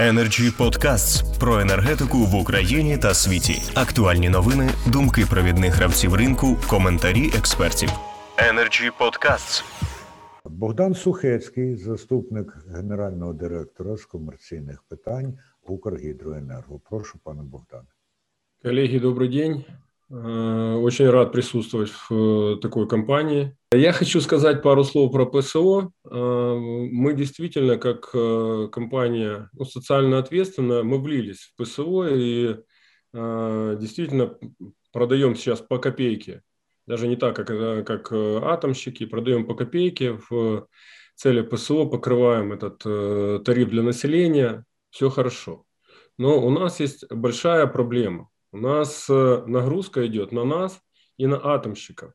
Energy Podcasts про енергетику в Україні та світі. Актуальні новини, думки провідних гравців ринку, коментарі експертів. Energy Podcasts. Богдан Сухецький, заступник генерального директора з комерційних питань Укргідроенерго. Прошу, пане Богдане. Колеги, добрий день. Э, очень рад присутствовать в э, такой компании. Я хочу сказать пару слов про ПСО. Э, мы действительно, как компания ну, социально ответственная, мы влились в ПСО и действительно продаем сейчас по копейке. Даже не так, как, как атомщики, продаем по копейке в цели ПСО, покрываем этот тариф для населения, все хорошо. Но у нас есть большая проблема – у нас нагрузка идет на нас и на атомщиков.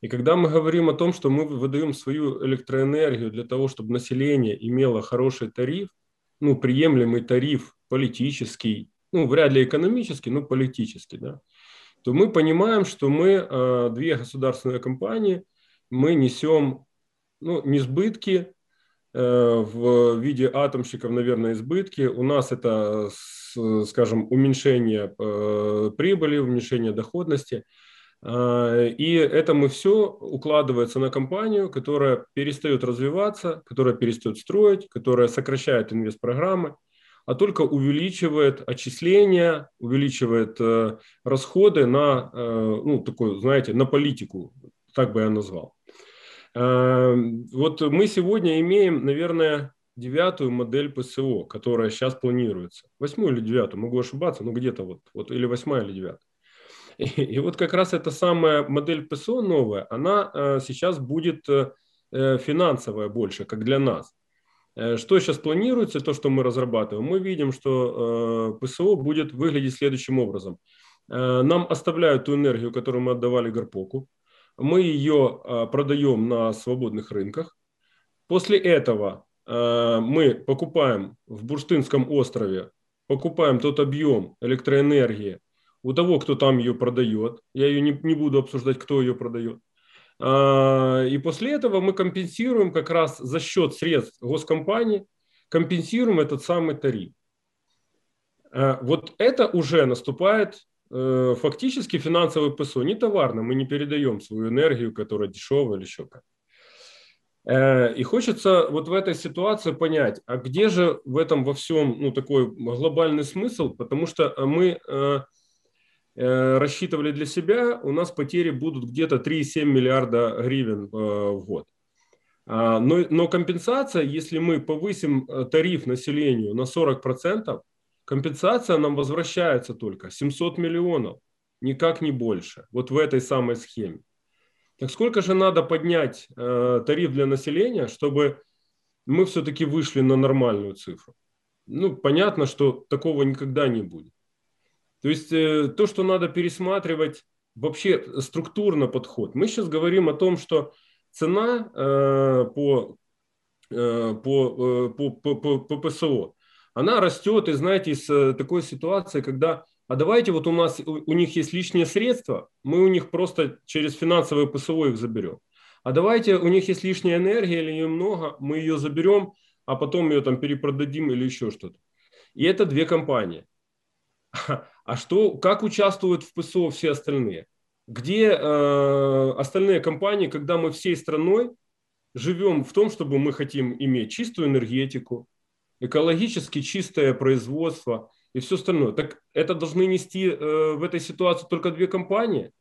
И когда мы говорим о том, что мы выдаем свою электроэнергию для того, чтобы население имело хороший тариф, ну, приемлемый тариф политический, ну, вряд ли экономический, но политический, да, то мы понимаем, что мы, э, две государственные компании, мы несем ну, не сбытки, в виде атомщиков, наверное, избытки. У нас это скажем, уменьшение э, прибыли, уменьшение доходности. А, и это мы все укладывается на компанию, которая перестает развиваться, которая перестает строить, которая сокращает инвестпрограммы, а только увеличивает отчисления, увеличивает э, расходы на, э, ну, такой, знаете, на политику, так бы я назвал. А, вот мы сегодня имеем, наверное, девятую модель ПСО, которая сейчас планируется. Восьмую или девятую, могу ошибаться, но где-то вот, вот или восьмая, или девятая. И, вот как раз эта самая модель ПСО новая, она э, сейчас будет э, э, финансовая больше, как для нас. Что сейчас планируется, то, что мы разрабатываем, мы видим, что ПСО будет выглядеть следующим образом. Нам оставляют ту энергию, которую мы отдавали Гарпоку, мы ее э, продаем на свободных рынках. После этого Э, мы покупаем в Бурштинском острове, покупаем тот объем электроэнергии у того, кто там ее продает. Я ее не, не буду обсуждать, кто ее продает. А, и после этого мы компенсируем как раз за счет средств госкомпании, компенсируем этот самый тариф. Вот это уже наступает фактически финансовый ПСО, не товарно, мы не передаем свою энергию, которая дешевая или еще как. Э, и хочется вот в этой ситуации понять, а где же в этом во всем ну, такой глобальный смысл, потому что мы э, э, рассчитывали для себя, у нас потери будут где-то 3,7 миллиарда гривен в год. А, но, но компенсация, если мы повысим тариф населению на 40%, компенсация нам возвращается только 700 миллионов, никак не больше, вот в этой самой схеме. Так сколько же надо поднять э, тариф для населения, чтобы мы все-таки вышли на нормальную цифру? Ну, понятно, что такого никогда не будет. То есть э, то, что надо пересматривать вообще структурно подход. Мы сейчас говорим о том, что цена э, по, э, по, э, по, по, по, по ПСО, она растет, и знаете, из э, такой ситуации, когда а давайте вот у нас, у, них есть лишние средства, мы у них просто через финансовое ПСО их заберем. А давайте у них есть лишняя энергия или ее много, мы ее заберем, а потом ее там перепродадим или еще что-то. И это две компании. А что, как участвуют в ПСО все остальные? Где э, остальные компании, когда мы всей страной живем в том, чтобы мы хотим иметь чистую энергетику, экологически чистое производство, и все остальное. Так это должны нести э, в этой ситуации только две компании?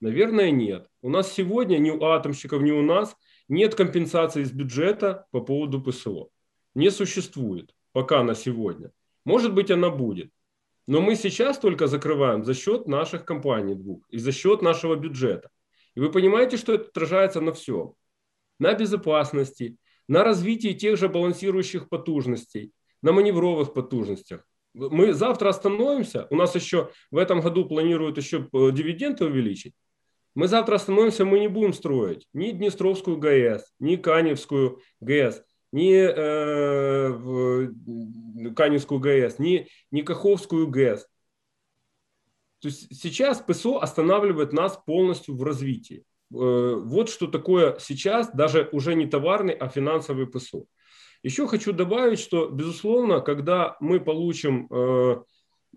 Наверное, нет. У нас сегодня ни у атомщиков, ни у нас нет компенсации из бюджета по поводу ПСО. Не существует пока на сегодня. Может быть, она будет. Но мы сейчас только закрываем за счет наших компаний двух и за счет нашего бюджета. И вы понимаете, что это отражается на всем. На безопасности, на развитии тех же балансирующих потужностей, на маневровых потужностях мы завтра остановимся, у нас еще в этом году планируют еще э, дивиденды увеличить, мы завтра остановимся, мы не будем строить ни Днестровскую ГАЭС, ни Каневскую ГАЭС, ни э, Каневскую ГАЭС, ни, ни Каховскую ГАЭС. То есть сейчас ПСО останавливает нас полностью в развитии. Э, вот что такое сейчас даже уже не товарный, а финансовый ПСО. Еще хочу добавить, что, безусловно, когда мы получим э,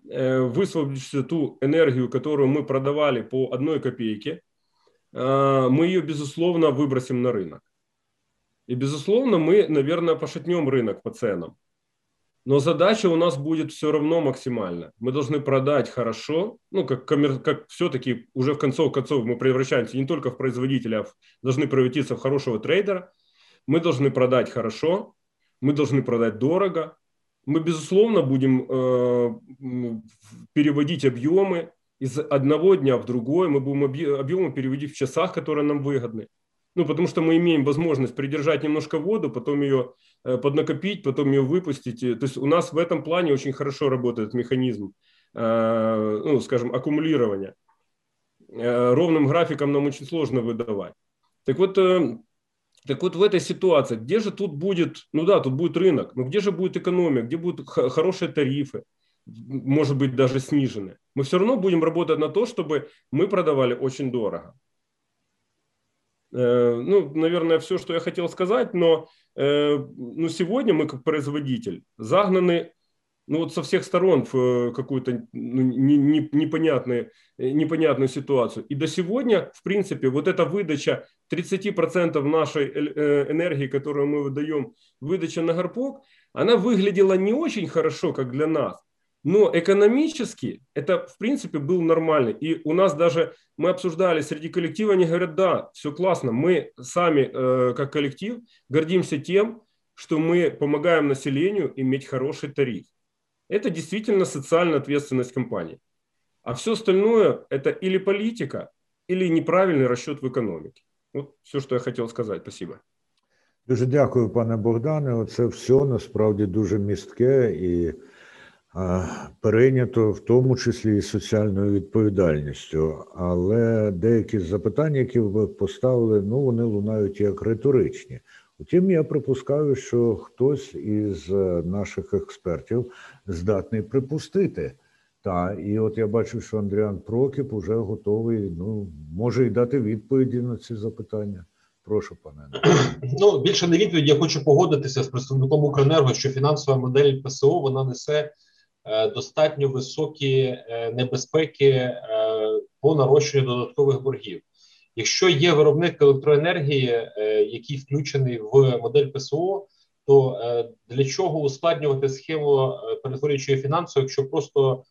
э, высвободившуюся ту энергию, которую мы продавали по одной копейке, мы ее, безусловно, выбросим на рынок. И, безусловно, мы, наверное, пошатнем рынок по ценам. Но задача у нас будет все равно максимальна. Мы должны продать хорошо, ну, как, коммер... как все-таки уже в концов концов мы превращаемся не только в производителя, а должны превратиться в хорошего трейдера. Мы должны продать хорошо, мы должны продать дорого. Мы, безусловно, будем э, переводить объемы из одного дня в другой. Мы будем объемы переводить в часах, которые нам выгодны. Ну, потому что мы имеем возможность придержать немножко воду, потом ее поднакопить, потом ее выпустить. То есть у нас в этом плане очень хорошо работает механизм, э, ну, скажем, аккумулирования. Э, ровным графиком нам очень сложно выдавать. Так вот, так вот в этой ситуации, где же тут будет, ну да, тут будет рынок, но где же будет экономия, где будут хорошие тарифы, может быть даже снижены. Мы все равно будем работать на то, чтобы мы продавали очень дорого. Э, ну, наверное, все, что я хотел сказать, но э, ну, сегодня мы как производитель загнаны ну, вот со всех сторон в э, какую-то ну, не, не, непонятную, непонятную ситуацию. И до сегодня, в принципе, вот эта выдача 30% нашей энергии, которую мы выдаем, выдача на горпок, она выглядела не очень хорошо, как для нас. Но экономически это, в принципе, был нормально. И у нас даже, мы обсуждали среди коллектива, они говорят, да, все классно, мы сами, э, как коллектив, гордимся тем, что мы помогаем населению иметь хороший тариф. Это действительно социальная ответственность компании. А все остальное – это или политика, или неправильный расчет в экономике. Вот все, що я хотів сказати. Спасибо. Дуже дякую, пане Богдане. Оце все насправді дуже містке і Перейнято в тому числі і соціальною відповідальністю. Але деякі запитання, які ви поставили, ну вони лунають як риторичні. Утім, я припускаю, що хтось із наших експертів здатний припустити. Та, і от я бачу, що Андріан Прокіп уже готовий, ну, може й дати відповіді на ці запитання. Прошу, пане. Ну, більше не відповідь. Я хочу погодитися з представником Укренерго, що фінансова модель ПСО вона несе Е, достатньо високі е, небезпеки е, по нарощенню додаткових боргів. Якщо є виробник електроенергії, який включений в модель ПСО, то для чого ускладнювати схему перетворюючої фінансу, якщо просто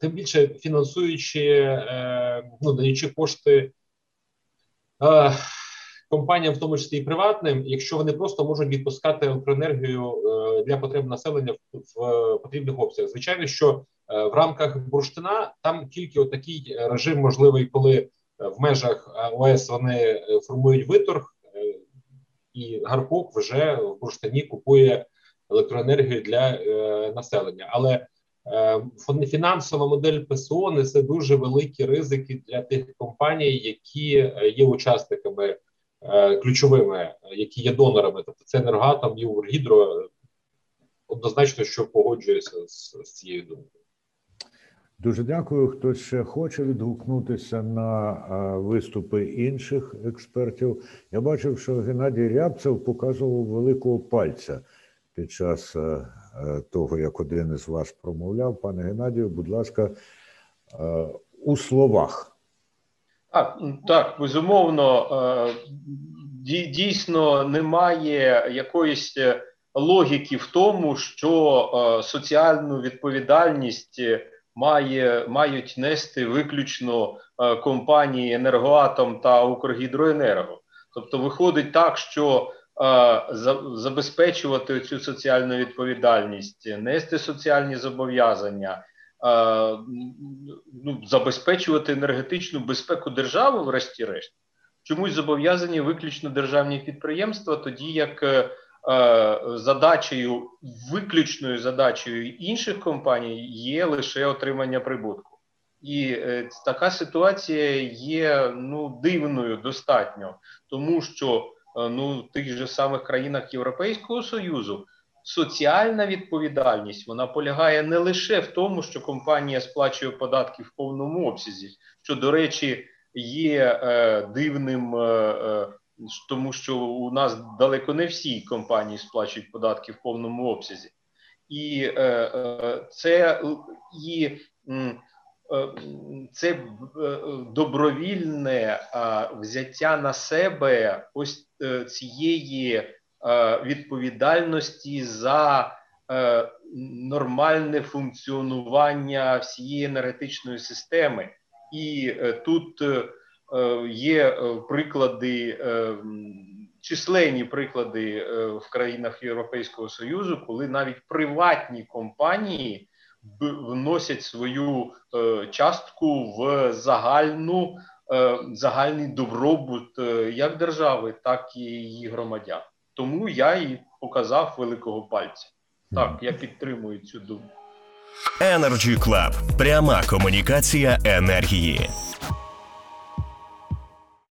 тим більше фінансуючи, ну даючи кошти компаніям, в тому числі і приватним, якщо вони просто можуть відпускати електроенергію е, для потреб населення в потрібних обсягах. Звичайно, що е, в рамках бурштина там тільки отакий режим можливий, коли е, в межах ОС вони формують виторг, і гарпок вже в бурштині купує електроенергію для населення, але Фінансова модель ПСО несе дуже великі ризики для тих компаній, які є учасниками ключовими, які є донорами, тобто це енергатом і Укргідро, однозначно, що погоджується з, з цією думкою. Дуже дякую. Хтось ще хоче відгукнутися на виступи інших експертів. Я бачив, що Геннадій Рябцев показував великого пальця під час е, е, того, як один із вас промовляв. Пане Геннадію, будь ласка, у словах. Так, так, безумовно, е, дійсно немає якоїсь е, логіки в тому, що е, соціальну відповідальність має, мають нести виключно компанії Енергоатом та Укргідроенерго. Тобто, виходить так, що забезпечувати цю соціальну відповідальність, нести соціальні зобов'язання ну, забезпечувати енергетичну безпеку держави, врешті-решт, чомусь зобов'язані виключно державні підприємства, тоді як е, задачею, виключною задачею інших компаній є лише отримання прибутку. І е, така ситуація є ну дивною достатньо, тому що е, ну в тих же самих країнах Європейського союзу соціальна відповідальність вона полягає не лише в тому, що компанія сплачує податки в повному обсязі, що, до речі, є е, дивним е, е тому що у нас далеко не всі компанії сплачують податки в повному обсязі, і е, е, це і це добровільне взяття на себе ось цієї відповідальності за нормальне функціонування всієї енергетичної системи, і тут є приклади, численні приклади в країнах Європейського Союзу, коли навіть приватні компанії вносять свою частку в загальну загальний добробут як держави, так і її громадян. Тому я і показав великого пальця. Так, я підтримую цю думку. Energy Club. пряма комунікація енергії.